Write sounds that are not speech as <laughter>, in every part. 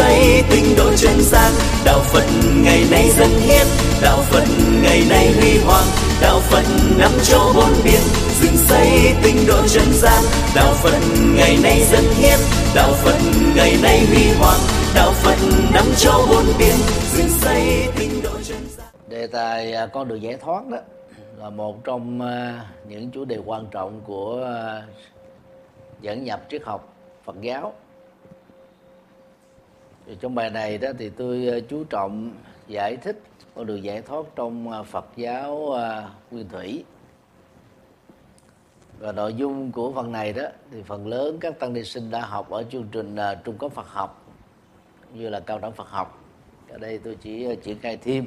xây tinh độ chân gian đạo phật ngày nay dân hiến. Đạo phật ngày nay huy hoàng. Đạo phật năm châu bốn biển dựng xây tinh độ chân gian đạo phật ngày nay dân hiến. Đạo phật ngày nay huy hoàng. Đạo phật năm châu bốn biển dựng xây tinh độ chân gian đề tài à, con đường giải thoát đó là một trong à, những chủ đề quan trọng của à, dẫn nhập triết học Phật giáo thì trong bài này đó thì tôi ờ, chú trọng giải thích con đường giải thoát trong ờ, Phật giáo ờ, nguyên thủy. Và nội dung của phần này đó thì phần lớn các tăng ni sinh đã học ở chương trình trung cấp Phật học, như là cao đẳng Phật học. Ở đây tôi chỉ triển khai thêm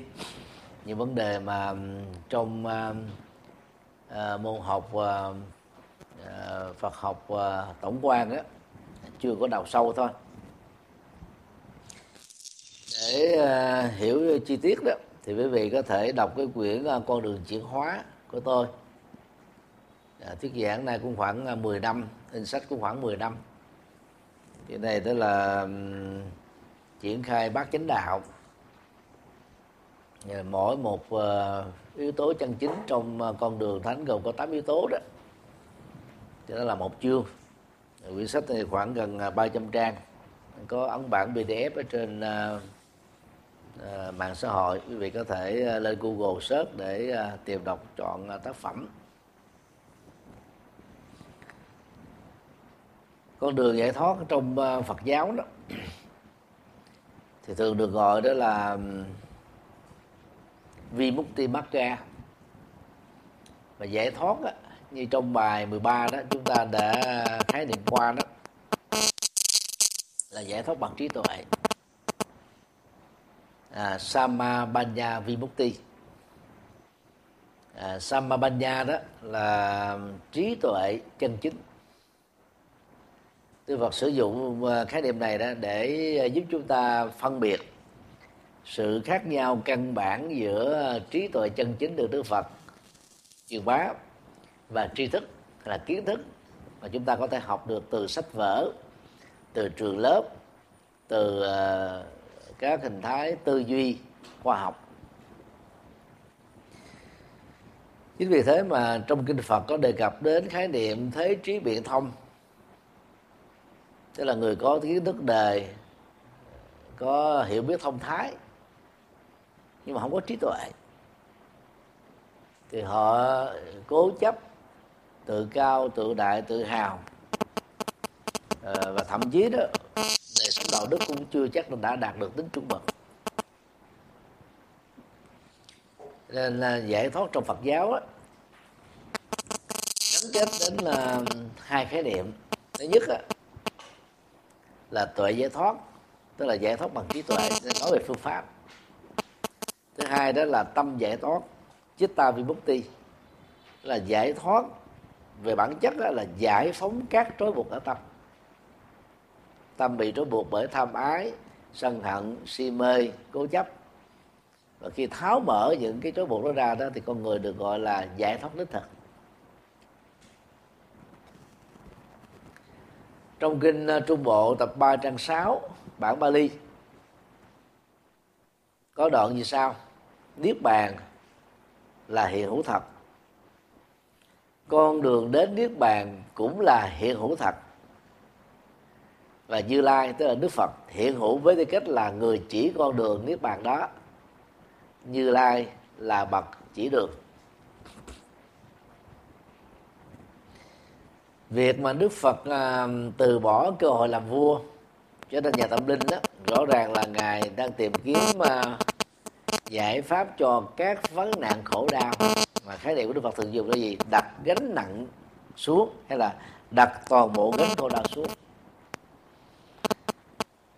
những vấn đề mà trong môn học Phật học tổng quan đó chưa có đào sâu thôi để uh, hiểu chi tiết đó thì quý vị có thể đọc cái quyển uh, con đường chuyển hóa của tôi. À, thuyết giảng này cũng khoảng ờ, 10 năm in sách cũng khoảng 10 năm. Cái này đó là um, triển khai bát chánh đạo. Dạ, mỗi một yếu tố chân chính trong con đường thánh gồm có 8 yếu tố đó. Thì đó là một chương. Quyển sách này khoảng gần 300 trang. Có ấn bản PDF ở trên Ờ, mạng xã hội quý vị có thể ờ, lên Google search để ờ, tìm đọc chọn tác phẩm. Con đường giải thoát trong Phật giáo đó thì thường được gọi đó là vi Vimukti Magga và giải thoát đó, như trong bài 13 đó chúng ta đã khái niệm qua đó là giải thoát bằng trí tuệ à, Samabanya Vimukti à, Samabanya đó là trí tuệ chân chính. Đức Phật sử dụng à, khái niệm này đó để à, giúp chúng ta phân biệt sự khác nhau căn bản giữa à, trí tuệ chân chính được Đức Phật truyền bá và tri thức là kiến thức mà chúng ta có thể học được từ sách vở từ trường lớp từ uh, các hình thái tư duy khoa học. Chính vì thế mà trong kinh Phật có đề cập đến khái niệm thế trí biện thông. Tức là người có kiến thức đề có hiểu biết thông thái nhưng mà không có trí tuệ. Thì họ cố chấp tự cao tự đại tự hào. À, và thậm chí đó đạo đức cũng chưa chắc là đã đạt được tính trung bậc nên là giải thoát trong Phật giáo á gắn kết đến là hai khái niệm. Thứ nhất á, là tuệ giải thoát tức là giải thoát bằng trí tuệ nói về phương pháp. Thứ hai đó là tâm giải thoát chitta vimukti là giải thoát về bản chất đó là giải phóng các trói buộc ở tâm tâm bị trói buộc bởi tham ái, sân hận, si mê, cố chấp. Và khi tháo mở những cái trói buộc đó ra đó thì con người được gọi là giải thoát đích thực. Trong kinh ờ, Trung Bộ tập 3 trang 6 bản Bali, có đoạn như sau. Niết bàn là hiện hữu thật. Con đường đến niết bàn cũng là hiện hữu thật và như lai tức là đức phật hiện hữu với tư cách là người chỉ con đường niết bàn đó. Như lai là bậc chỉ đường. Việc mà đức phật à, từ bỏ cơ hội làm vua cho nên nhà tâm linh đó rõ ràng là ngài đang tìm kiếm à, giải pháp cho các vấn nạn khổ đau. Mà khái niệm của đức phật thường dùng là gì? Đặt gánh nặng xuống hay là đặt toàn bộ gánh khổ đau xuống?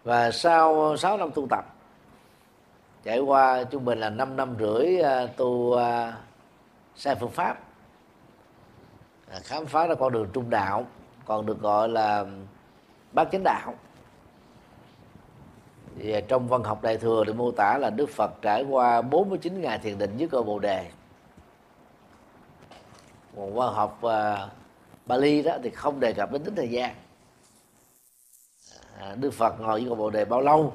Và sau 6 năm tu tập trải qua trung bình là 5 năm rưỡi à, tu à, sai phương pháp à, khám phá ra con đường trung đạo còn được gọi là bát chánh đạo. Thì trong văn học đại thừa thì mô tả là Đức Phật trải qua 49 ngày thiền định với cơ Bồ đề. Còn văn học uh, Bali đó thì không đề cập đến tính thời gian à, Đức Phật ngồi với bồ đề bao lâu?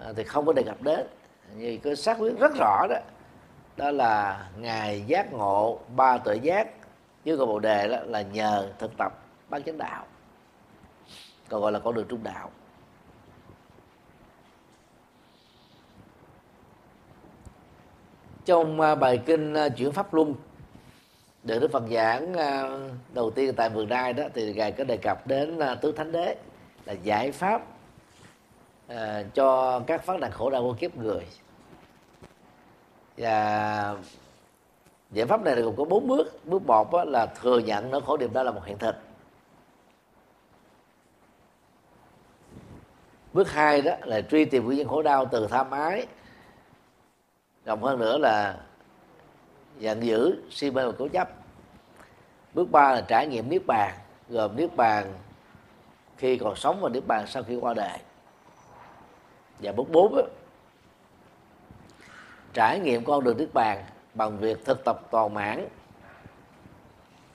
À, thì không có đề cập đến. Như cái xác quyết rất rõ đó. Đó là ngài giác ngộ ba tuệ giác. Với cầu bồ đề đó là nhờ thực tập bát chánh đạo. Còn gọi là con đường trung đạo. Trong à, bài kinh à, chuyển pháp luân được đức phật giảng à, đầu tiên tại vườn đai đó thì ngài có đề cập đến tứ thánh đế là giải pháp à, cho các phát nạn khổ đau của kiếp người. Và giải pháp này gồm có bốn bước. Bước một là thừa nhận nỗi khổ niềm đó là một hiện thực. Bước hai đó là truy tìm nguyên nhân khổ đau từ tham ái. Rộng hơn nữa là giận dữ, si mê và cố chấp. Bước ba là trải nghiệm niết bàn, gồm niết bàn khi còn sống và niết bàn sau khi qua đời. Và bước bốn đó, trải nghiệm con đường niết bàn bằng việc thực tập toàn mãn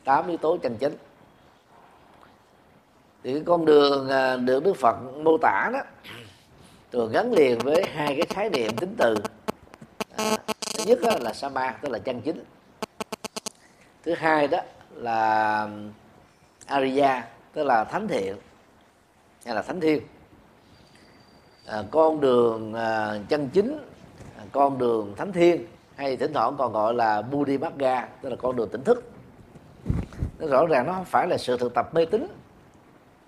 tám yếu tố chân chính. Thì cái con đường à, được Đức Phật mô tả đó thường gắn liền với hai cái khái niệm tính từ. À, thứ nhất đó là sama tức là chân chính. Thứ hai đó là à, ariya tức là thánh thiện hay là thánh thiên. À, con đường à, chân chính à, con đường thánh thiên hay thỉnh thoảng còn gọi là Buddhi Magga tức là con đường tỉnh thức. Nó rõ ràng nó không phải là sự thực tập mê tín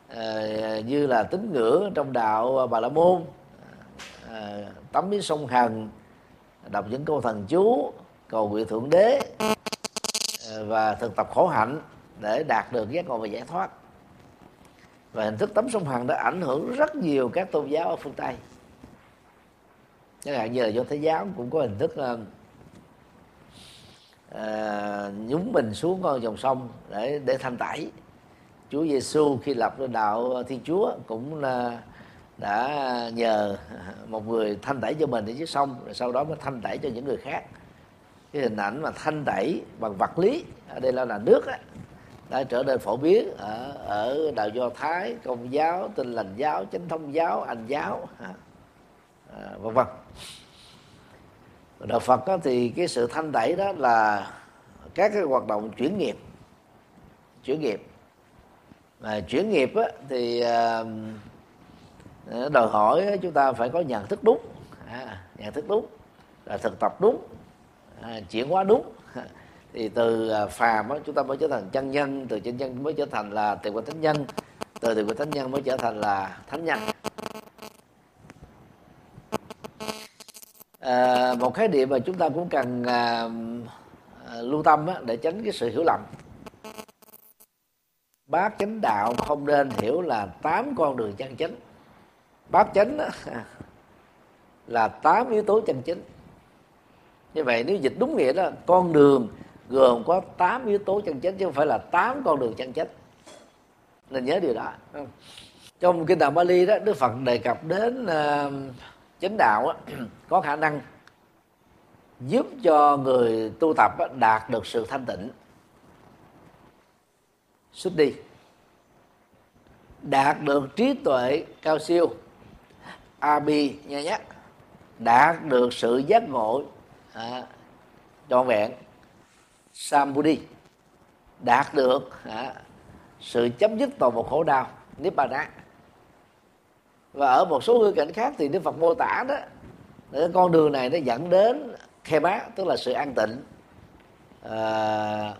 à, như là tín ngưỡng trong đạo Bà La Môn à, tắm với sông Hằng đọc những câu thần chú cầu nguyện thượng đế à, và thực tập khổ hạnh để đạt được giác ngộ và giải thoát và hình thức tắm sông Hằng đã ảnh hưởng rất nhiều các tôn giáo ở phương Tây. Chẳng hạn như là do thế giáo cũng có hình thức uh, uh, nhúng mình xuống con dòng sông để để thanh tẩy. Chúa Giêsu khi lập ra đạo Thiên Chúa cũng là đã nhờ một người thanh tẩy cho mình ở dưới sông rồi sau đó mới thanh tẩy cho những người khác. Cái hình ảnh mà thanh tẩy bằng vật lý ở đây là là nước á đã trở nên phổ biến ở ở đạo do thái công giáo tin lành giáo chánh thông giáo anh giáo à, vân vân. Đạo phật đó, thì cái sự thanh tẩy đó là các cái hoạt động chuyển nghiệp chuyển nghiệp. Mà chuyển nghiệp á, thì à, đòi hỏi chúng ta phải có nhận thức đúng. À, nhận thức đúng là thực tập đúng à, chuyển hóa đúng thì từ à, phàm đó chúng ta mới trở thành chân nhân từ chân nhân mới trở thành là tiền quan thánh nhân từ tiền quan thánh nhân mới trở thành là thánh nhân. À, một khái niệm mà chúng ta cũng cần à, à, lưu tâm á, để tránh cái sự hiểu lầm. Bát chánh đạo không nên hiểu là tám con đường chân chính. Bát chánh <laughs> là tám yếu tố chân chính. Như vậy nếu dịch đúng nghĩa đó con đường gồm có tám yếu tố chân chánh chứ không phải là tám con đường chân chánh. nên nhớ điều đó. Trong kinh đạo Bali đó Đức Phật đề cập đến ờ, uh, chánh đạo đó, <clears throat> có khả năng giúp cho người tu tập đó, đạt được sự thanh tịnh. Xuất đi. Đạt được trí tuệ cao siêu. Abi nha nhé. Đạt được sự giác ngộ. À, trọn vẹn sambuddhi đạt được à, sự chấm dứt toàn bộ khổ đau nibbana. Và ở một số ngữ cảnh khác thì đức phật mô tả đó cái con đường này nó dẫn đến khe bá tức là sự an tịnh. À,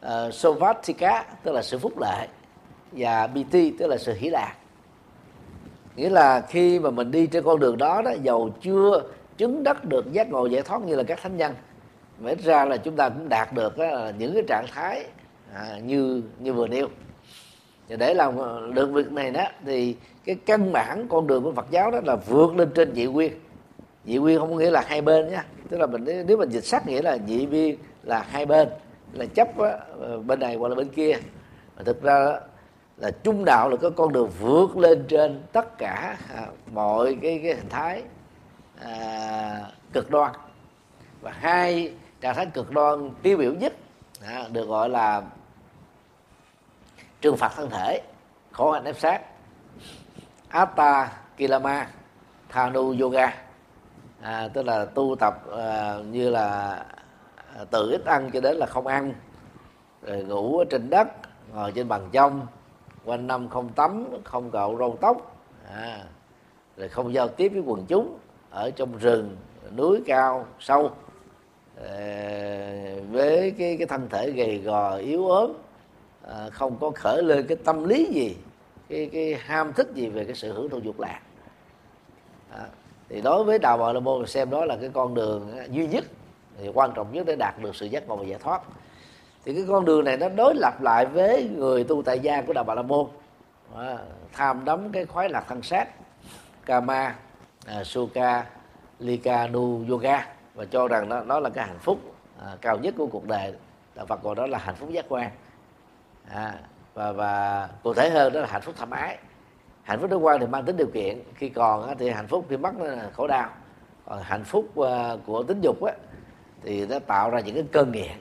à, sovatika tức là sự phúc lợi và biti tức là sự hỷ lạc. Nghĩa là khi mà mình đi trên con đường đó đó dầu chưa chứng đắc được giác ngộ giải thoát như là các thánh nhân mà ít ra là chúng ta cũng đạt được những cái trạng thái à, như như vừa nêu. Và để làm ờ, được việc này đó thì cái căn bản con đường của Phật giáo đó là vượt lên trên dị quyên dị quyên không có nghĩa là hai bên nhá tức là mình nếu mình dịch sắc nghĩa là dị viên là hai bên là chấp á, ờ, bên này hoặc là bên kia. Mà thực ra đó, là trung đạo là có con đường vượt lên trên tất cả à, mọi cái cái hình thái à, cực đoan. Và hai trạng thái cực đoan tiêu biểu nhất à, được gọi là trừng phạt thân thể khổ hạnh ép sát Atta Kilama Thanu Yoga à, tức là tu tập à, như là à, từ ít ăn cho đến là không ăn rồi ngủ ở trên đất ngồi trên bàn trong quanh năm không tắm không cạo râu tóc à, rồi không giao tiếp với quần chúng ở trong rừng núi cao sâu. Ờ, với cái cái thân thể gầy gò yếu ớm à, ờ, không có khởi lên cái tâm lý gì cái cái ham thích gì về cái sự hưởng thụ dục lạc. À, thì đối với đạo bà la môn xem đó là cái con đường ờ, duy nhất thì quan trọng nhất để đạt được sự giác ngộ và giải thoát. Thì cái con đường này nó đối lập lại với người tu tại gia của đạo bà la môn. À, tham đắm cái khoái lạc thân xác kama à, suka lika nu yoga và cho rằng nó nó là cái hạnh phúc à, cao nhất của cuộc đời. Đạo phật gọi đó là hạnh phúc giác quan. À, và và cụ thể hơn đó là hạnh phúc thâm ái. Hạnh phúc giác quan thì mang tính điều kiện. Khi còn thì hạnh phúc khi mất là khổ đau. Còn hạnh phúc à, của tính dục á, thì nó tạo ra những cái cơn nghiện.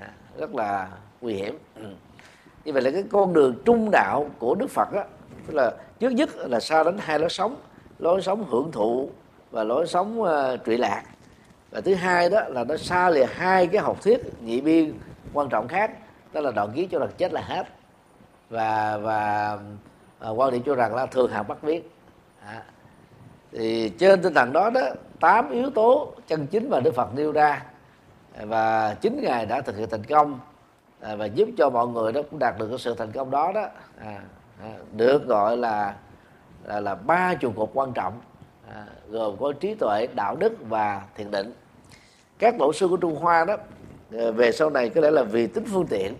À, rất là nguy hiểm. Ừ. <clears throat> như vậy là cái con đường trung đạo của đức phật á tức là trước nhất là xa đến hai lối sống. Lối sống hưởng thụ và lối sống uh, trụy lạc và thứ hai đó là nó xa lìa hai cái học thuyết nhị biên quan trọng khác đó là đoạn kiến cho rằng chết là hết. Và và à, quan điểm cho rằng là thường hàng bắt viết. À. thì trên tinh thần đó đó tám yếu tố chân chính mà đức phật nêu ra và chính ngài đã thực hiện thành công à, và giúp cho mọi người đó cũng đạt được cái sự thành công đó đó. À, à, được gọi là là là ba trụ cột quan trọng à, gồm có trí tuệ đạo đức và thiền định. Các tổ sư của trung hoa đó ờ, về sau này có lẽ là vì tính phương tiện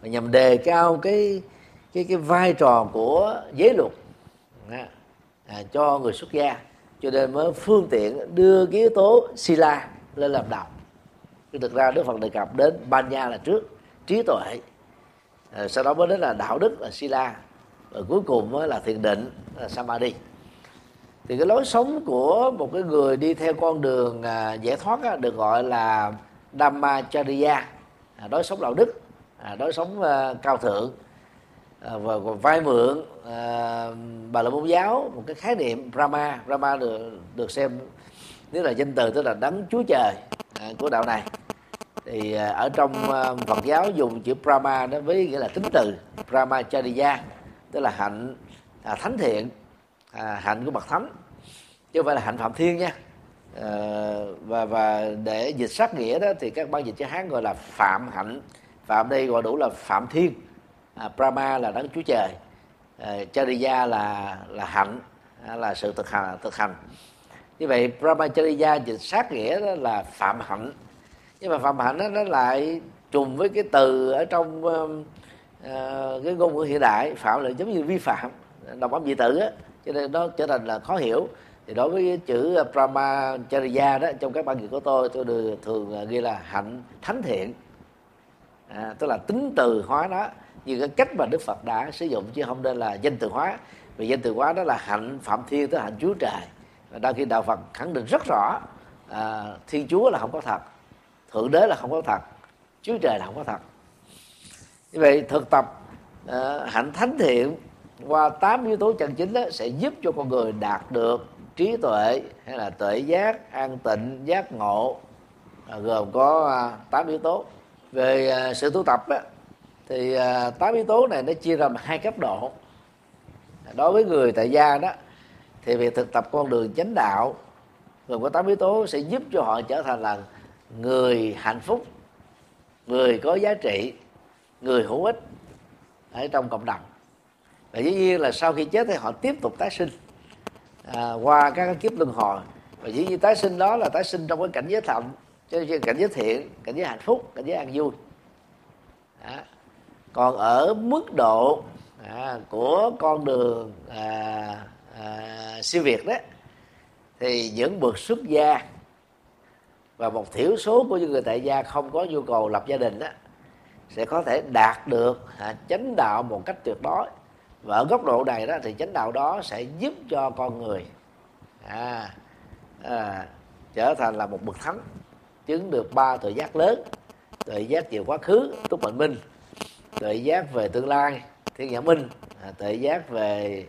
và nhằm đề cao cái cái cái vai trò của giới luật à, à, cho người xuất gia. Cho nên mới phương tiện đưa cái yếu tố sila lên làm đầu thực ra đức phật đề cập đến ban nha là trước trí tuệ. À, sau đó mới đến là đạo đức là sila. Và cuối cùng mới là thiền định là samadhi thì cái lối sống của một cái người đi theo con đường à, giải thoát á, được gọi là dhammacharya à, đối sống đạo đức à, đối sống à, cao thượng. À, và còn vay mượn à, bà la môn giáo một cái khái niệm brahma. Brahma được được xem nếu là danh từ tức là đấng chúa trời à, của đạo này. Thì à, ở trong à, Phật giáo dùng chữ Brahma đó với nghĩa là tính từ Brahmacharya tức là hạnh à, thánh thiện à, hạnh của bậc thánh. Chứ không phải là hạnh phạm thiên nha. À, và và để dịch sát nghĩa đó thì các ban dịch chữ hán gọi là phạm hạnh. Phạm đây gọi đủ là phạm thiên. À, Brahma là đấng chúa trời. À, Chariya là là hạnh à, là sự thực hành thực hành. Như vậy brahmacharya dịch sát nghĩa đó là phạm hạnh. Nhưng mà phạm hạnh đó, nó lại trùng với cái từ ở trong uh, cái ngôn ngữ hiện đại phạm là giống như vi phạm đồng âm dị tự á cho nên nó trở thành là khó hiểu. Thì đối với chữ ờ, brahmacharya đó trong các bản dịch của tôi tôi được thường ờ, ghi là hạnh thánh thiện. À, tức là tính từ hóa đó như cái cách mà đức phật đã sử dụng chứ không nên là danh từ hóa. Vì danh từ hóa đó là hạnh phạm thiên tức hạnh chúa trời. Và đôi khi đạo phật khẳng định rất rõ à, thiên chúa là không có thật thượng đế là không có thật chúa trời là không có thật. Như vậy thực tập à, hạnh thánh thiện qua tám yếu tố chân chính đó sẽ giúp cho con người đạt được trí tuệ hay là tuệ giác an tịnh giác ngộ. À, gồm có à, tám yếu tố. Về à, sự tu tập á, thì à, tám yếu tố này nó chia ra hai cấp độ. Đối với người tại gia đó thì việc thực tập con đường chánh đạo gồm có tám yếu tố sẽ giúp cho họ trở thành là người hạnh phúc người có giá trị người hữu ích ở trong cộng đồng và dĩ nhiên là sau khi chết thì họ tiếp tục tái sinh à, qua các kiếp luân hồi. Và dĩ nhiên tái sinh đó là tái sinh trong cái cảnh giới thậm cho nên cảnh giới thiện cảnh giới hạnh phúc cảnh giới an vui. À, còn ở mức độ à, của con đường à, à, siêu việt đó thì những bậc xuất gia. Và một thiểu số của những người tại gia không có nhu cầu lập gia đình đó sẽ có thể đạt được à, chánh đạo một cách tuyệt đối và ở góc độ này đó thì chánh đạo đó sẽ giúp cho con người à, à, trở thành là một bậc thánh chứng được ba tự giác lớn tự giác về quá khứ túc mệnh minh tự giác về tương lai thiên nhãn minh à, tự giác về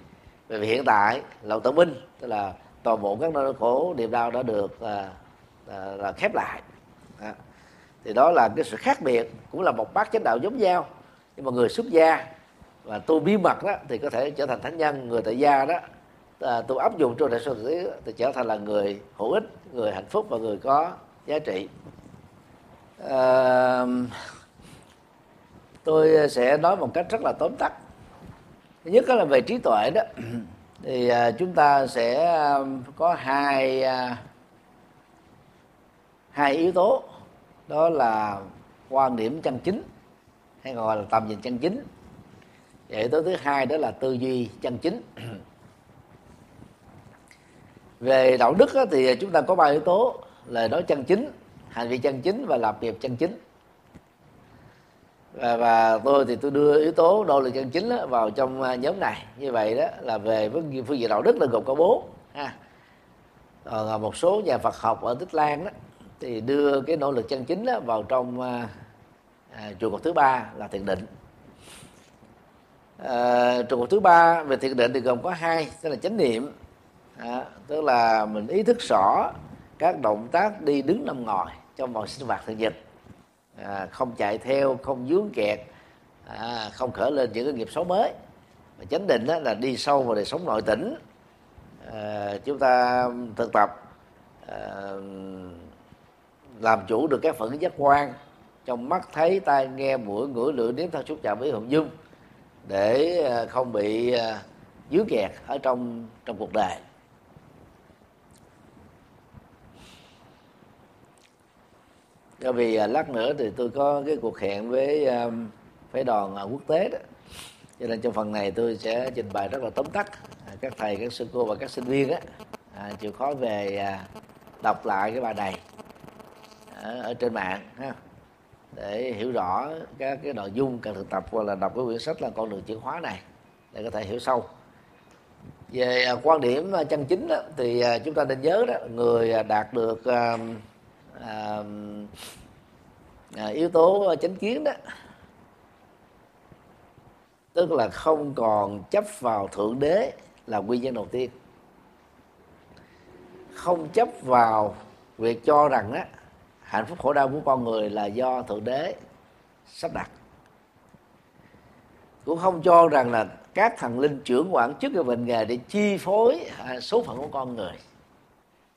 về hiện tại lậu tự minh tức là toàn bộ các nỗi khổ niềm đau đã được à, à, là khép lại. À, thì đó là cái sự khác biệt cũng là một bát chánh đạo giống nhau nhưng mà người xuất gia và tu bí mật đó thì có thể trở thành thánh nhân người tại gia đó. À, tu áp dụng trong đời sống thực tế thì trở thành là người hữu ích người hạnh phúc và người có giá trị. À, tôi sẽ nói một cách rất là tóm tắt. Thứ nhất là về trí tuệ đó. <clears throat> Thì à, chúng ta sẽ à, có hai à, hai yếu tố. Đó là quan điểm chân chính hay gọi là tầm nhìn chân chính yếu tố thứ hai đó là tư duy chân chính. Về đạo đức thì chúng ta có ba yếu tố lời nói chân chính hành vi chân chính và làm việc chân chính. Và, và tôi thì tôi đưa yếu tố nỗ lực chân chính vào trong à, nhóm này. Như vậy đó là về với phương diện đạo đức là gồm có bốn ha. Còn à, một số nhà Phật học ở Tích Lan đó thì đưa cái nỗ lực chân chính đó vào trong à, à, trụ cột thứ ba là thiền định à, trụ cột thứ ba về thiền định thì gồm có hai tức là chánh niệm. À, tức là mình ý thức rõ các động tác đi đứng nằm ngồi trong mọi sinh hoạt thường nhật à, ờ, không chạy theo không dướng kẹt. À, không khởi lên những cái nghiệp xấu mới. Và chánh định đó là đi sâu vào đời sống nội tỉnh. À, chúng ta thực tập à, làm chủ được các phận giác quan. Trong mắt thấy tai nghe mũi ngửi lưỡi nếm thân xúc chạm với hồng dung để ờ, không bị ờ, dứa kẹt ở trong trong cuộc đời. Do vì ờ, lát nữa thì tôi có cái cuộc hẹn với phái đoàn quốc tế đó. Cho nên trong phần này tôi sẽ trình bày rất là tóm tắt các thầy các sư cô và các sinh viên á. À, chịu khó về à, đọc lại cái bài này ở, ở trên mạng ha để hiểu rõ các cái nội dung cần thực tập hoặc là đọc cái quyển sách là con đường chuyển hóa này để có thể hiểu sâu. Về à, quan điểm à, chân chính đó, thì à, chúng ta nên nhớ đó người đạt được à, à, à, yếu tố chánh kiến đó tức là không còn chấp vào thượng đế là nguyên nhân đầu tiên. Không chấp vào việc cho rằng á hạnh phúc khổ đau của con người là do thượng đế sắp đặt. Cũng không cho rằng là các thần linh trưởng quản chức cái bệnh nghề để chi phối à, số phận của con người.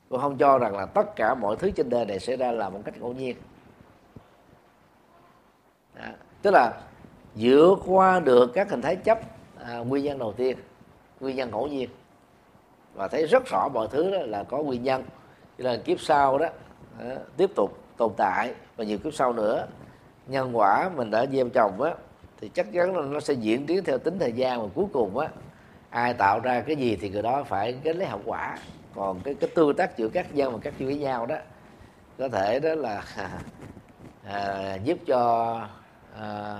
Cũng không cho rằng là tất cả mọi thứ trên đời này xảy ra là một cách ngẫu nhiên. Đó. tức là vượt qua được các hình thái chấp à, nguyên nhân đầu tiên nguyên nhân ngẫu nhiên. Và thấy rất rõ mọi thứ đó là có nguyên nhân cho nên kiếp sau đó à, tiếp tục tồn tại và nhiều kiếp sau nữa. Nhân quả mình đã gieo trồng á thì chắc chắn là nó sẽ diễn tiến theo tính thời gian và cuối cùng á. Ai tạo ra cái gì thì người đó phải gánh lấy hậu quả. Còn cái cái tương tác giữa các dân và các chi với nhau đó có thể đó là <laughs> à, giúp cho à,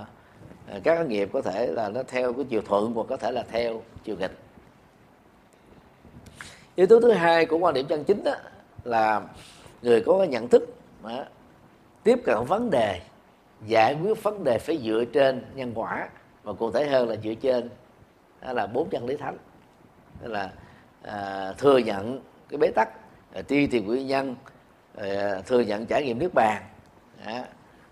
à các nghiệp có thể là nó theo cái chiều thuận hoặc có thể là theo chiều nghịch. Yếu tố thứ hai của quan điểm chân chính đó là người có cái nhận thức đó. tiếp cận vấn đề giải quyết vấn đề phải dựa trên nhân quả và cụ thể hơn là dựa trên đó là bốn chân lý thánh tức là à, thừa nhận cái bế tắc à, tri tìm nguyên nhân à, thừa nhận trải nghiệm nước bàn đó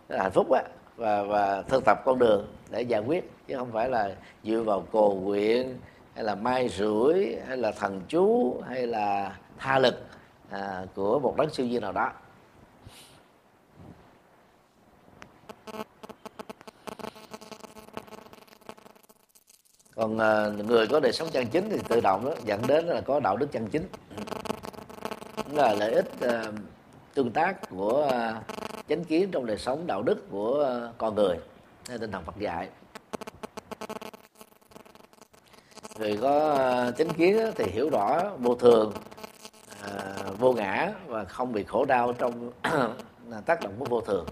là hạnh phúc á và và thực tập con đường để giải quyết chứ không phải là dựa vào cầu nguyện hay là mai rủi hay là thần chú hay là tha lực à, của một đấng siêu nhiên nào đó còn à, người có đời sống chân chính thì tự động đó, dẫn đến là có đạo đức chân chính. Đó là lợi ích à, tương tác của à, chánh kiến trong đời sống, đạo đức của con người, theo tinh thần Phật dạy. Người có chánh kiến thì hiểu rõ vô thường vô ngã và không bị khổ đau trong <coughs> tác động của vô thường.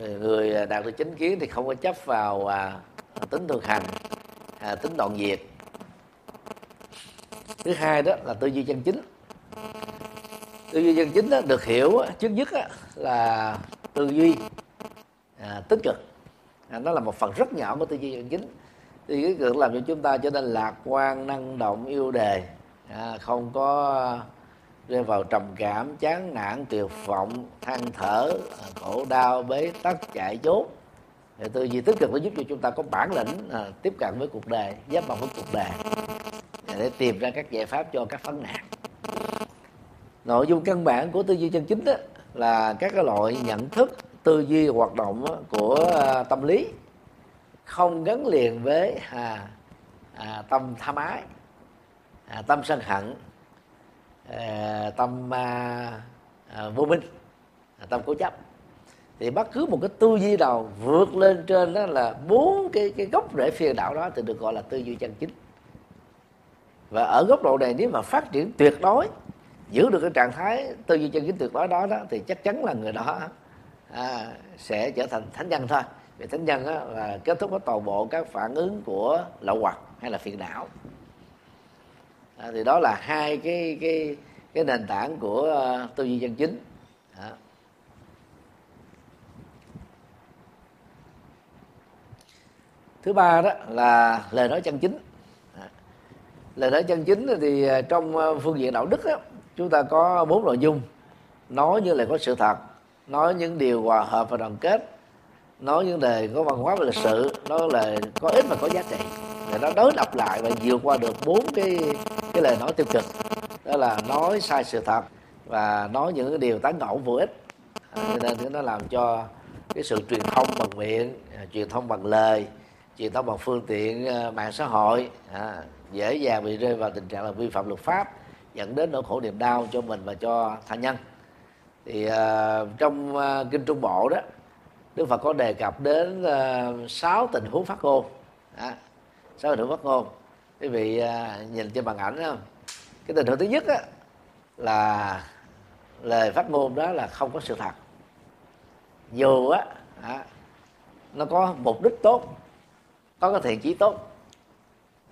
Ờ, người à, đạt được chánh kiến thì không có chấp vào à, tính thực hành à, tính đoạn diệt. Thứ hai đó là tư duy chân chính. Tư duy chân chính đó, được hiểu trước nhất là tư duy à, tích cực. À, nó là một phần rất nhỏ của tư duy chân chính. Tư duy tích cực làm cho chúng ta trở nên lạc quan năng động yêu đề. À, không có rơi vào trầm cảm chán nản tuyệt vọng than thở khổ đau bế tắc chạy chốt. Thì tư duy tích cực nó giúp cho chúng ta có bản lĩnh à, tiếp cận với cuộc đời giáp mặt với cuộc đời. Để tìm ra các giải pháp cho các vấn nạn. Nội dung căn bản của tư duy chân chính đó là các cái loại nhận thức tư duy hoạt động của à, tâm lý. Không gắn liền với à, à, tâm tham ái à, tâm sân hận à, tâm à, à, vô minh à, tâm cố chấp. Thì bất cứ một cái tư duy nào vượt lên trên đó là bốn cái cái gốc rễ phiền đạo đó thì được gọi là tư duy chân chính. Và ở góc độ này nếu mà phát triển tuyệt đối giữ được cái trạng thái tư duy chân chính tuyệt đối đó đó thì chắc chắn là người đó à, sẽ trở thành thánh nhân thôi. Vì thánh nhân á, là kết thúc hết toàn bộ các phản ứng của lậu hoặc hay là phiền não à, thì đó là hai cái cái cái nền tảng của uh, tư duy chân chính à. thứ ba đó là lời nói chân chính à. lời nói chân chính thì ờ, trong ờ, phương diện đạo đức đó, chúng ta có bốn nội dung nói như là có sự thật nói những điều hòa hợp và đoàn kết nói những đề có văn hóa và lịch sử nói là có ích và có giá trị thì nó đối lập lại và vượt qua được bốn cái cái lời nói tiêu cực đó là nói sai sự thật và nói những cái điều tán ngẫu vô ích. À, cho nên nó làm cho cái sự truyền thông bằng miệng à, truyền thông bằng lời truyền thông bằng phương tiện à, mạng xã hội à, dễ dàng bị rơi vào tình trạng là vi phạm luật pháp dẫn đến nỗi khổ niềm đau cho mình và cho tha nhân. Thì uh, trong uh, kinh trung bộ đó đức phật có đề cập đến sáu uh, tình huống phát ngôn. Sáu tình huống phát ngôn. À, quý vị à, nhìn trên màn ảnh không cái tình huống thứ nhất á, là lời phát ngôn đó là không có sự thật. Dù á à, nó có mục đích tốt có cái thiện chí tốt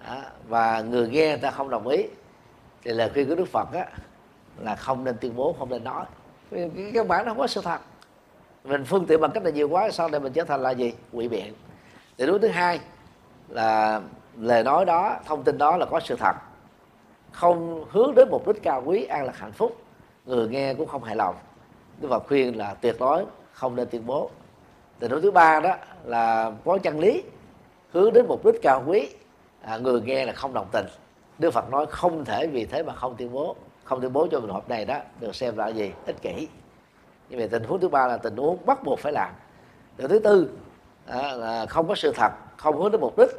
à, và người nghe người ta không đồng ý thì lời khuyên của đức phật á, là không nên tuyên bố không nên nói. Vì cái bản nó không có sự thật. Mình phương tiện bằng cách là nhiều quá sau này mình trở thành là gì? Quỷ biện thì đối thứ hai là lời nói đó thông tin đó là có sự thật. Không hướng đến mục đích cao quý an lạc hạnh phúc. Người nghe cũng không hài lòng. Đức phật khuyên là tuyệt đối không nên tuyên bố. Tình huống thứ ba đó là có chân lý hướng đến mục đích cao quý. À, người nghe là không đồng tình. Đức phật nói không thể vì thế mà không tuyên bố. Không tuyên bố cho trường hợp này đó được xem là gì ích kỷ. Như vậy tình huống thứ ba là tình huống bắt buộc phải làm. Điều thứ tư à, là không có sự thật không hướng đến mục đích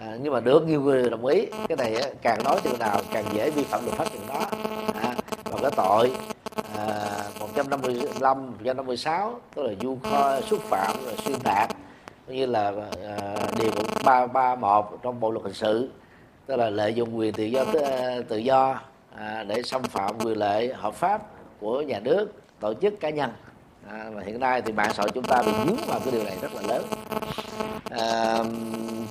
à, nhưng mà được nhiều người đồng ý. Cái này càng nói chừng nào càng dễ vi phạm luật pháp chừng đó. À, và cái tội à, 155 156 tức là du kho xúc phạm rồi xuyên tạc như là à, điều ba ba một trong bộ luật hình sự tức là lợi dụng quyền tự do à, tự do à, để xâm phạm quyền lợi hợp pháp của nhà nước tổ chức cá nhân. À, mà hiện nay thì mạng xã hội chúng ta bị dướng vào cái điều này rất là lớn. À,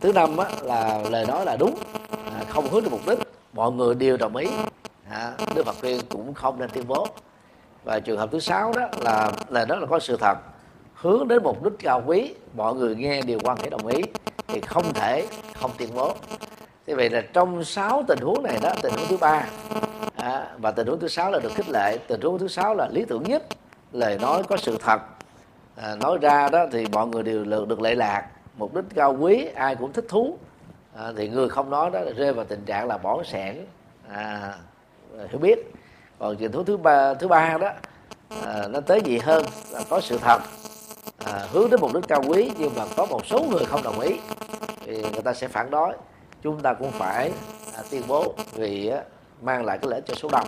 thứ năm á, là lời nói là đúng à, không hướng đến mục đích. Mọi người đều đồng ý. À, đức phật khuyên cũng không nên tuyên bố. Và trường hợp thứ sáu đó là lời nói là có sự thật. Hướng đến mục đích cao quý mọi người nghe đều quan hệ đồng ý thì không thể không tuyên bố. Thế vậy là trong sáu tình huống này đó tình huống thứ ba à, và tình huống thứ sáu là được khích lệ. Tình huống thứ sáu là lý tưởng nhất lời nói có sự thật. À, nói ra đó thì mọi người đều được, được lệ lạc mục đích cao quý ai cũng thích thú. À, thì người không nói đó rơi vào tình trạng là bỏ sẻn. À, hiểu biết. Còn truyền thống thứ ba thứ ba đó à, nó tới gì hơn là có sự thật. À, hướng đến mục đích cao quý nhưng mà có một số người không đồng ý thì người ta sẽ phản đối. Chúng ta cũng phải à, tuyên bố vì à, mang lại cái lợi cho số đông.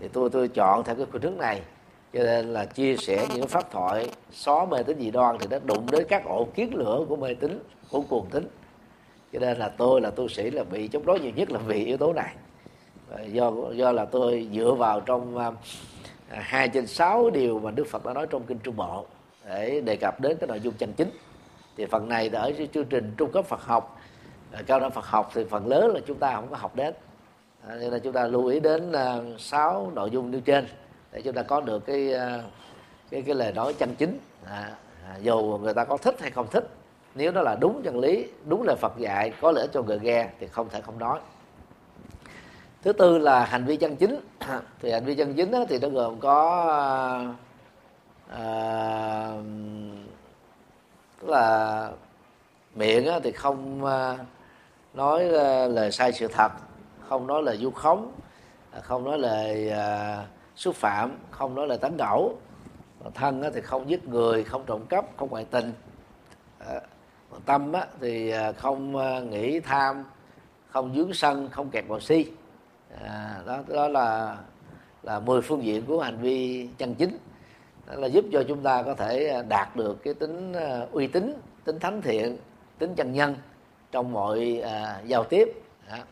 Thì tôi tôi chọn theo cái khuynh hướng này cho nên là chia sẻ những pháp thoại xóa mê tín dị đoan thì nó đụng đến các ổ kiến lửa của mê tín của cuồng tín. Cho nên là tôi là tu sĩ là bị chống đối nhiều nhất là vì yếu tố này. Do do là tôi dựa vào trong à, à, hai trên sáu điều mà Đức Phật đã nói trong kinh Trung Bộ để đề cập đến cái nội dung chân chính. Thì phần này ở chương trình trung cấp Phật học à, cao đẳng Phật học thì phần lớn là chúng ta không có học đến. À, nên là chúng ta lưu ý đến sáu nội dung nêu trên để chúng ta có được cái ờ, cái cái lời nói chân chính. À, à, dù người ta có thích hay không thích nếu đó là đúng chân lý đúng lời Phật dạy có lợi cho người nghe thì không thể không nói. Thứ tư là hành vi chân chính. <clears throat> Thì hành vi chân chính đó, thì nó gồm có à, tức là miệng thì không ờ, nói lời sai sự thật không nói lời du khống à, không nói lời xúc phạm không nói lời tán gẫu thân thì không giết người không trộm cắp không ngoại tình. Ờ, tâm thì ờ, không ờ, nghĩ tham không dướng sân không kẹt vào si. Đó đó là là 10 phương diện của hành vi chân chính. Đó là giúp cho chúng ta có thể đạt được cái tính uy tín tính thánh thiện tính chân nhân trong mọi à, giao tiếp. À,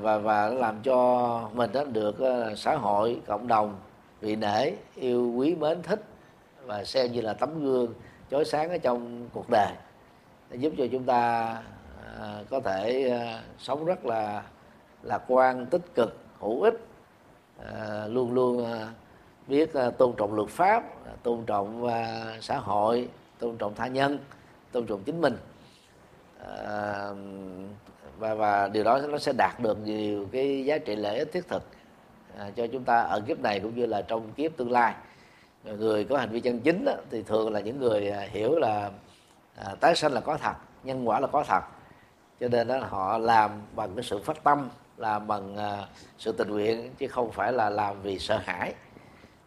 và và làm cho mình đó được ờ, xã hội, cộng đồng, vị nể, yêu quý, mến thích và xem như là tấm gương chói sáng ở trong cuộc đời. Để giúp cho chúng ta ờ, có thể ờ, sống rất là lạc quan, tích cực, hữu ích luôn luôn biết tôn trọng luật pháp, tôn trọng xã hội, tôn trọng tha nhân, tôn trọng chính mình và và điều đó nó sẽ đạt được nhiều cái giá trị lợi ích thiết thực à, cho chúng ta ở kiếp này cũng như là trong kiếp tương lai. Người có hành vi chân chính đó, thì thường là những người à, hiểu là à, tái sanh là có thật nhân quả là có thật. Cho nên đó họ làm bằng cái sự phát tâm làm bằng à, sự tình nguyện chứ không phải là làm vì sợ hãi.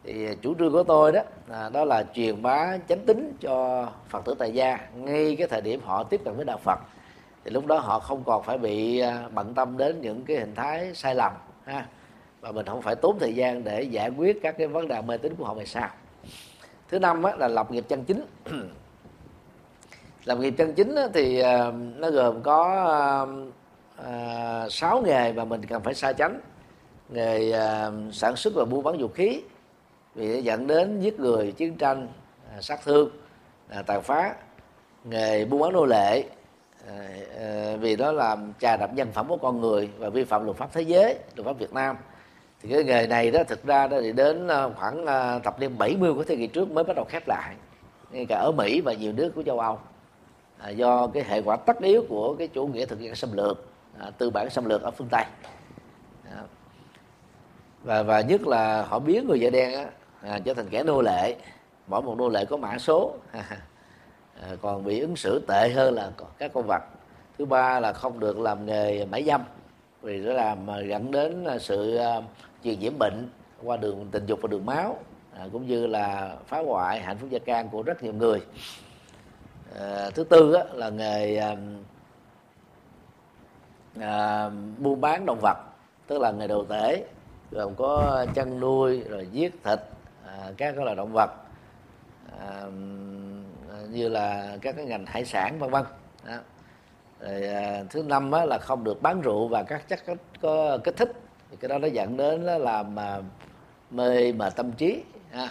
Thì chủ trương của tôi đó à, đó là truyền bá chánh tính cho phật tử tại gia ngay cái thời điểm họ tiếp cận với đạo phật thì lúc đó họ không còn phải bị à, bận tâm đến những cái hình thái sai lầm ha. Và mình không phải tốn thời gian để giải quyết các cái vấn đề mê tín của họ về sau. Thứ năm á, là lập nghiệp chân chính. <clears throat> Lập nghiệp chân chính á, thì à, nó gồm có à, à, sáu nghề mà mình cần phải xa tránh nghề à, sản xuất và buôn bán vũ khí vì dẫn đến giết người chiến tranh à, sát thương à, tàn phá. Nghề buôn bán nô lệ Ờ, ờ, vì đó làm trà đập nhân phẩm của con người và vi phạm luật pháp thế giới luật pháp Việt Nam. Thì cái nghề này đó thực ra đó thì đến ờ, khoảng thập niên 70 của thế kỷ trước mới bắt đầu khép lại ngay cả ở Mỹ và nhiều nước của châu Âu. À, do cái hệ quả tất yếu của cái chủ nghĩa thực dân xâm lược à, tư bản xâm lược ở phương Tây. À, và và nhất là họ biến người da đen á, à, trở thành kẻ nô lệ mỗi một nô lệ có mã số. <laughs> À, còn bị ứng xử tệ hơn là các con vật. Thứ ba là không được làm nghề mãi dâm vì nó làm dẫn đến sự à, truyền nhiễm bệnh qua đường tình dục và đường máu à, cũng như là phá hoại hạnh phúc gia can của rất nhiều người. À, thứ tư á, là nghề à, à, buôn bán động vật tức là nghề đồ tể gồm có chăn nuôi rồi giết thịt à, các loại động vật như là các cái ngành hải sản vân vân. Rồi, à, thứ năm á, là không được bán rượu và các chất có kích thích. Thì cái đó nó dẫn đến là làm mà mê mà tâm trí ha.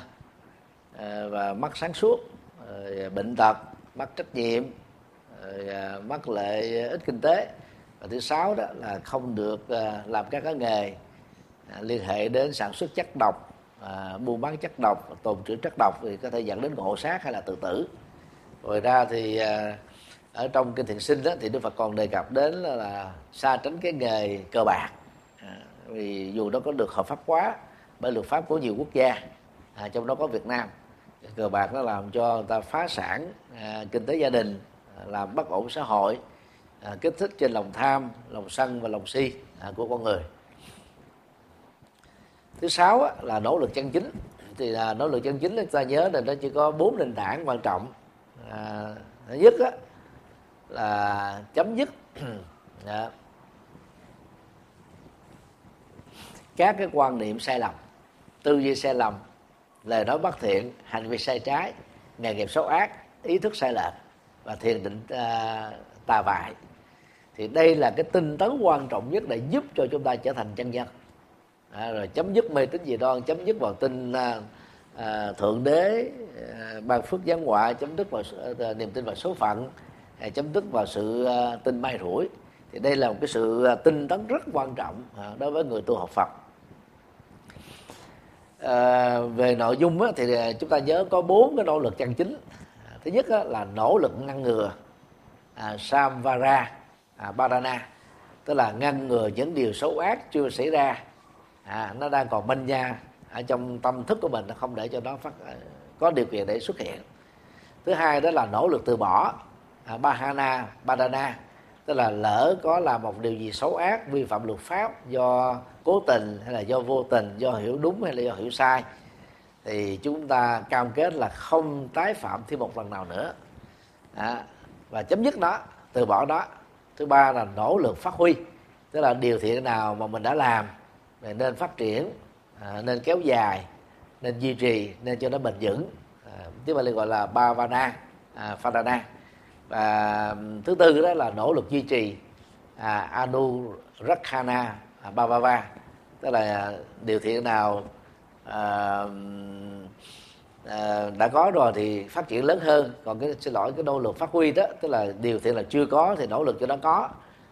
À, và mất sáng suốt rồi bệnh tật mất trách nhiệm rồi à, mất lợi ít kinh tế. Và thứ sáu đó là không được à, làm các cái nghề à, liên hệ đến sản xuất chất độc à, buôn bán chất độc tồn trữ chất độc thì có thể dẫn đến ngộ sát hay là tự tử ngoài ra thì à, ở trong kinh thiện sinh đó thì đức phật còn đề cập đến là, là xa tránh cái nghề cờ bạc. À, vì dù nó có được hợp pháp quá bởi luật pháp của nhiều quốc gia à, trong đó có việt nam cờ bạc nó làm cho người ta phá sản à, kinh tế gia đình à, làm bất ổn xã hội à, kích thích trên lòng tham lòng sân và lòng si à, của con người. Thứ sáu á, là nỗ lực chân chính. Thì là nỗ lực chân chính chúng ta nhớ là nó chỉ có bốn nền tảng quan trọng à, thứ nhất á, là chấm dứt à, <clears throat> các cái quan niệm sai lầm tư duy sai lầm lời nói bất thiện hành vi sai trái nghề nghiệp xấu ác ý thức sai lệch và thiền định à, tà vại thì đây là cái tinh tấn quan trọng nhất để giúp cho chúng ta trở thành chân nhân. À, rồi chấm dứt mê tín dị đoan chấm dứt vào tin à, à, thượng đế à, ban phước giáng họa chấm dứt vào à, niềm tin vào số phận à, chấm dứt vào sự à, tin may rủi. Thì đây là một cái sự à, tinh tấn rất quan trọng à, đối với người tu học Phật. À, về nội dung á, thì à, chúng ta nhớ có bốn cái nỗ lực chân chính. À, thứ nhất á, là nỗ lực ngăn ngừa à, samvara à, barana tức là ngăn ngừa những điều xấu ác chưa xảy ra. À, nó đang còn manh nha ở trong tâm thức của mình nó không để cho nó phát ờ, có điều kiện để xuất hiện. Thứ hai đó là nỗ lực từ bỏ à, bahana badana tức là lỡ có làm một điều gì xấu ác vi phạm luật pháp do cố tình hay là do vô tình do hiểu đúng hay là do hiểu sai thì chúng ta cam kết là không tái phạm thêm một lần nào nữa. À, và chấm dứt nó từ bỏ đó thứ ba là nỗ lực phát huy tức là điều thiện nào mà mình đã làm nên phát triển à, nên kéo dài nên duy trì nên cho nó bền vững. À, tiếng Bali gọi là bhavana à, và thứ tư đó là nỗ lực duy trì à, anurakkhana à, bhavava. Tức là à, điều thiện nào à, à, đã có rồi thì phát triển lớn hơn. Còn cái xin lỗi cái nỗ lực phát huy đó tức là điều thiện là chưa có thì nỗ lực cho nó có.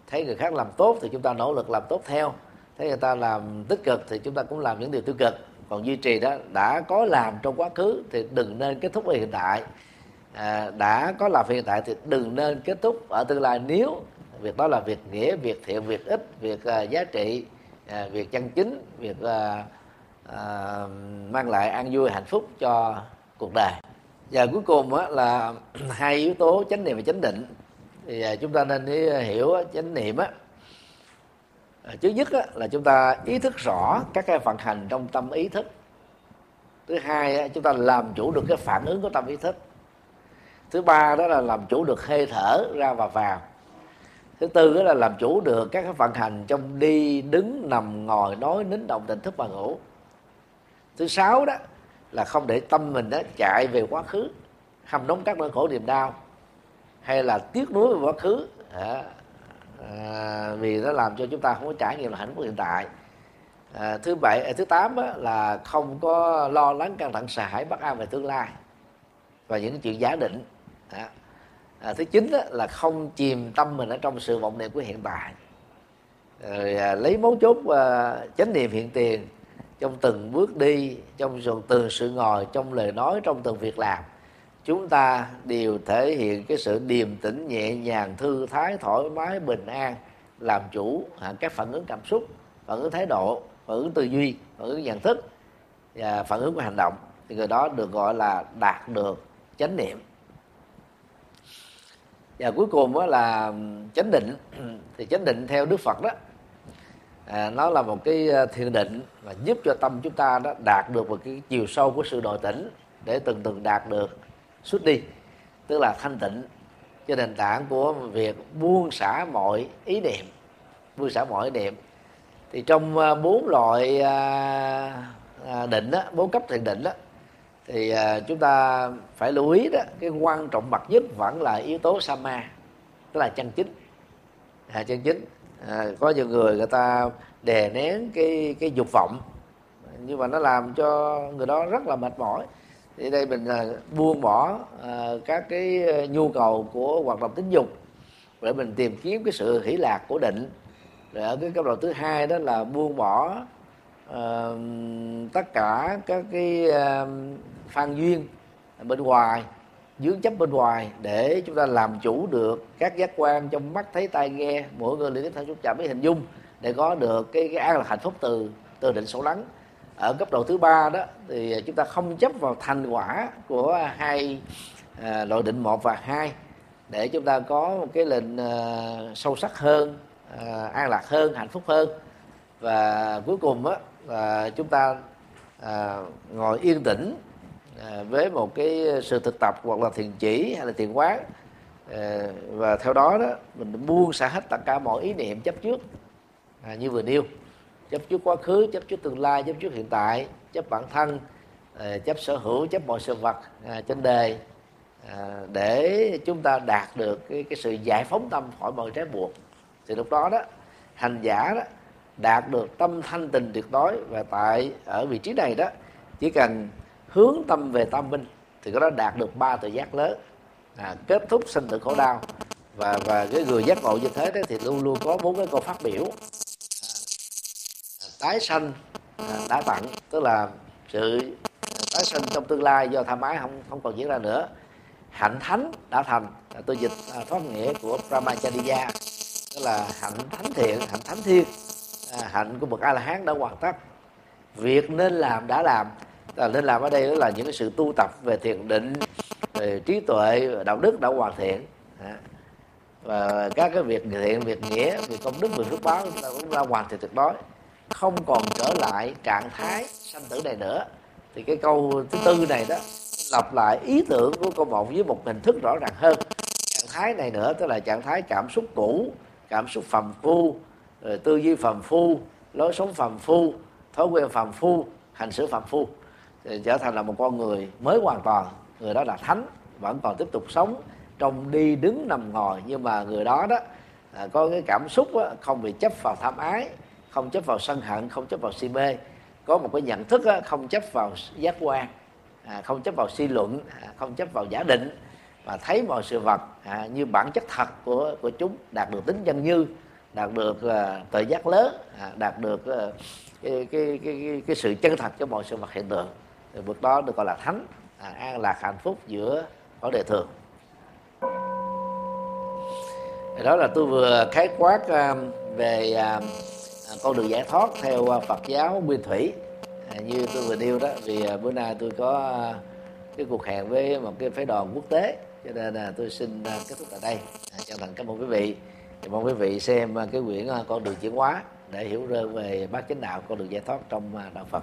Thấy người khác làm tốt thì chúng ta nỗ lực làm tốt theo thấy người ta làm tích cực thì chúng ta cũng làm những điều tiêu cực. Còn duy trì đó đã có làm trong quá khứ thì đừng nên kết thúc ở hiện tại. À, đã có làm hiện tại thì đừng nên kết thúc ở tương lai nếu việc đó là việc nghĩa việc thiện việc ích việc uh, giá trị uh, việc chân chính việc uh, uh, mang lại an vui hạnh phúc cho cuộc đời. Và cuối cùng á, là <clears throat> hai yếu tố chánh niệm và chánh định. Thì uh, chúng ta nên hiểu chánh niệm á Ờ, trước nhất á, là chúng ta ý thức rõ các cái vận hành trong tâm ý thức. Thứ hai á, chúng ta làm chủ được cái phản ứng của tâm ý thức. Thứ ba đó là làm chủ được hơi thở ra và vào. Thứ tư đó là làm chủ được các cái vận hành trong đi đứng nằm ngồi nói nín động tỉnh thức và ngủ. Thứ sáu đó là không để tâm mình đó chạy về quá khứ hầm nóng các nỗi khổ niềm đau hay là tiếc nuối về quá khứ. À, À, vì nó làm cho chúng ta không có trải nghiệm là hạnh phúc hiện tại. À, thứ bảy à, thứ tám á, là không có lo lắng căng thẳng sợ hãi bất an về tương lai và những chuyện giả định. À, à, thứ chín á, là không chìm tâm mình ở trong sự vọng niệm của hiện tại. Rồi à, lấy mấu chốt à, chánh niệm hiện tiền trong từng bước đi trong từng sự ngồi trong lời nói trong từng việc làm chúng ta đều thể hiện cái sự điềm tĩnh nhẹ nhàng thư thái thoải mái bình an làm chủ các phản ứng cảm xúc phản ứng thái độ phản ứng tư duy phản ứng nhận thức và phản ứng của hành động. Thì người đó được gọi là đạt được chánh niệm. Và cuối cùng đó là chánh định. Thì chánh định theo đức phật đó à, nó là một cái ờ, thiền định mà giúp cho tâm chúng ta đó đạt được một cái chiều sâu của sự nội tỉnh để từng từng đạt được xuất đi. Tức là thanh tịnh. Cho nền tảng của việc buông xả mọi ý niệm. Buông xả mọi ý niệm. Thì trong à, bốn loại à, à, định đó bốn cấp thiền định đó thì chúng ta phải lưu ý đó cái quan trọng bậc nhất vẫn là yếu tố sama tức là chân chính. À, chân chính. À, có nhiều người người ta đè nén cái cái dục vọng nhưng mà nó làm cho người đó rất là mệt mỏi thì đây mình là buông bỏ à, các cái ờ, nhu cầu của hoạt động tính dục để mình tìm kiếm cái sự hỷ lạc của định. Rồi ở cái cấp độ thứ hai đó là buông bỏ ờ, tất cả các cái ờ, phan duyên bên ngoài dướng chấp bên ngoài để chúng ta làm chủ được các giác quan trong mắt thấy tai nghe. Mỗi người liên theo xúc chạm với hình dung để có được cái cái an lạc hạnh phúc từ từ định sổ lắng ở cấp độ thứ ba đó thì chúng ta không chấp vào thành quả của hai à, loại định một và hai để chúng ta có một cái lệnh à, sâu sắc hơn à, an lạc hơn hạnh phúc hơn. Và cuối cùng á là chúng ta à, ngồi yên tĩnh à, với một cái sự thực tập hoặc là thiền chỉ hay là thiền quán. À, và theo đó đó mình buông xả hết tất cả mọi ý niệm chấp trước à, như vừa nêu chấp trước quá khứ chấp trước tương lai chấp trước hiện tại chấp bản thân ờ, chấp sở hữu chấp mọi sự vật ờ, trên đời để chúng ta đạt được cái, cái sự giải phóng tâm khỏi mọi trái buộc. Thì lúc đó đó hành giả đó đạt được tâm thanh tình tuyệt đối và tại ở vị trí này đó chỉ cần hướng tâm về tâm minh thì có đó đạt được ba tự giác lớn. À, kết thúc sinh tử khổ đau và và cái người giác ngộ như thế đó thì luôn luôn có bốn cái câu phát biểu tái sanh à, đã tặng tức là sự tái sinh trong tương lai do tham ái không không còn diễn ra nữa. Hạnh thánh đã thành tôi dịch à, thoát nghĩa của Brahmacharya tức là hạnh thánh thiện hạnh thánh thiên à, hạnh của bậc a la hán đã hoàn tất. Việc nên làm đã làm là nên làm ở đây đó là những cái sự tu tập về thiền định về trí tuệ đạo đức đã hoàn thiện. À, và các cái việc thiện việc nghĩa việc công đức việc phước báo chúng ta cũng đã hoàn thiện tuyệt đối không còn trở lại trạng thái sanh tử này nữa. Thì cái câu thứ tư này đó lặp lại ý tưởng của câu một với một hình thức rõ ràng hơn. Trạng thái này nữa tức là trạng thái cảm xúc cũ cảm xúc phàm phu rồi tư duy phàm phu lối sống phàm phu thói quen phàm phu hành xử phàm phu. Thì trở thành là một con người mới hoàn toàn. Người đó là thánh vẫn còn tiếp tục sống trong đi đứng nằm ngồi. Nhưng mà người đó đó à, có cái cảm xúc á, không bị chấp vào tham ái không chấp vào sân hận không chấp vào si mê. Có một cái nhận thức không chấp vào giác quan à, không chấp vào suy luận à, không chấp vào giả định và thấy mọi sự vật à, như bản chất thật của của chúng đạt được tính chân như đạt được à, tự giác lớn à, đạt được à, cái, cái, cái, cái, cái sự chân thật cho mọi sự vật hiện tượng. Thì bước đó được gọi là thánh à, an lạc hạnh phúc giữa vấn đề thường. Đó là tôi vừa khái quát à, về à, con đường giải thoát theo à, Phật giáo Nguyên Thủy. À, như tôi vừa nêu đó vì à, bữa nay tôi có à, cái cuộc hẹn với một cái phái đoàn quốc tế cho nên là tôi xin kết thúc tại đây. À, chân thành cảm ơn quý vị. Thì mong quý vị xem cái quyển con đường chuyển hóa để hiểu rơ về bát chánh đạo con đường giải thoát trong đạo Phật.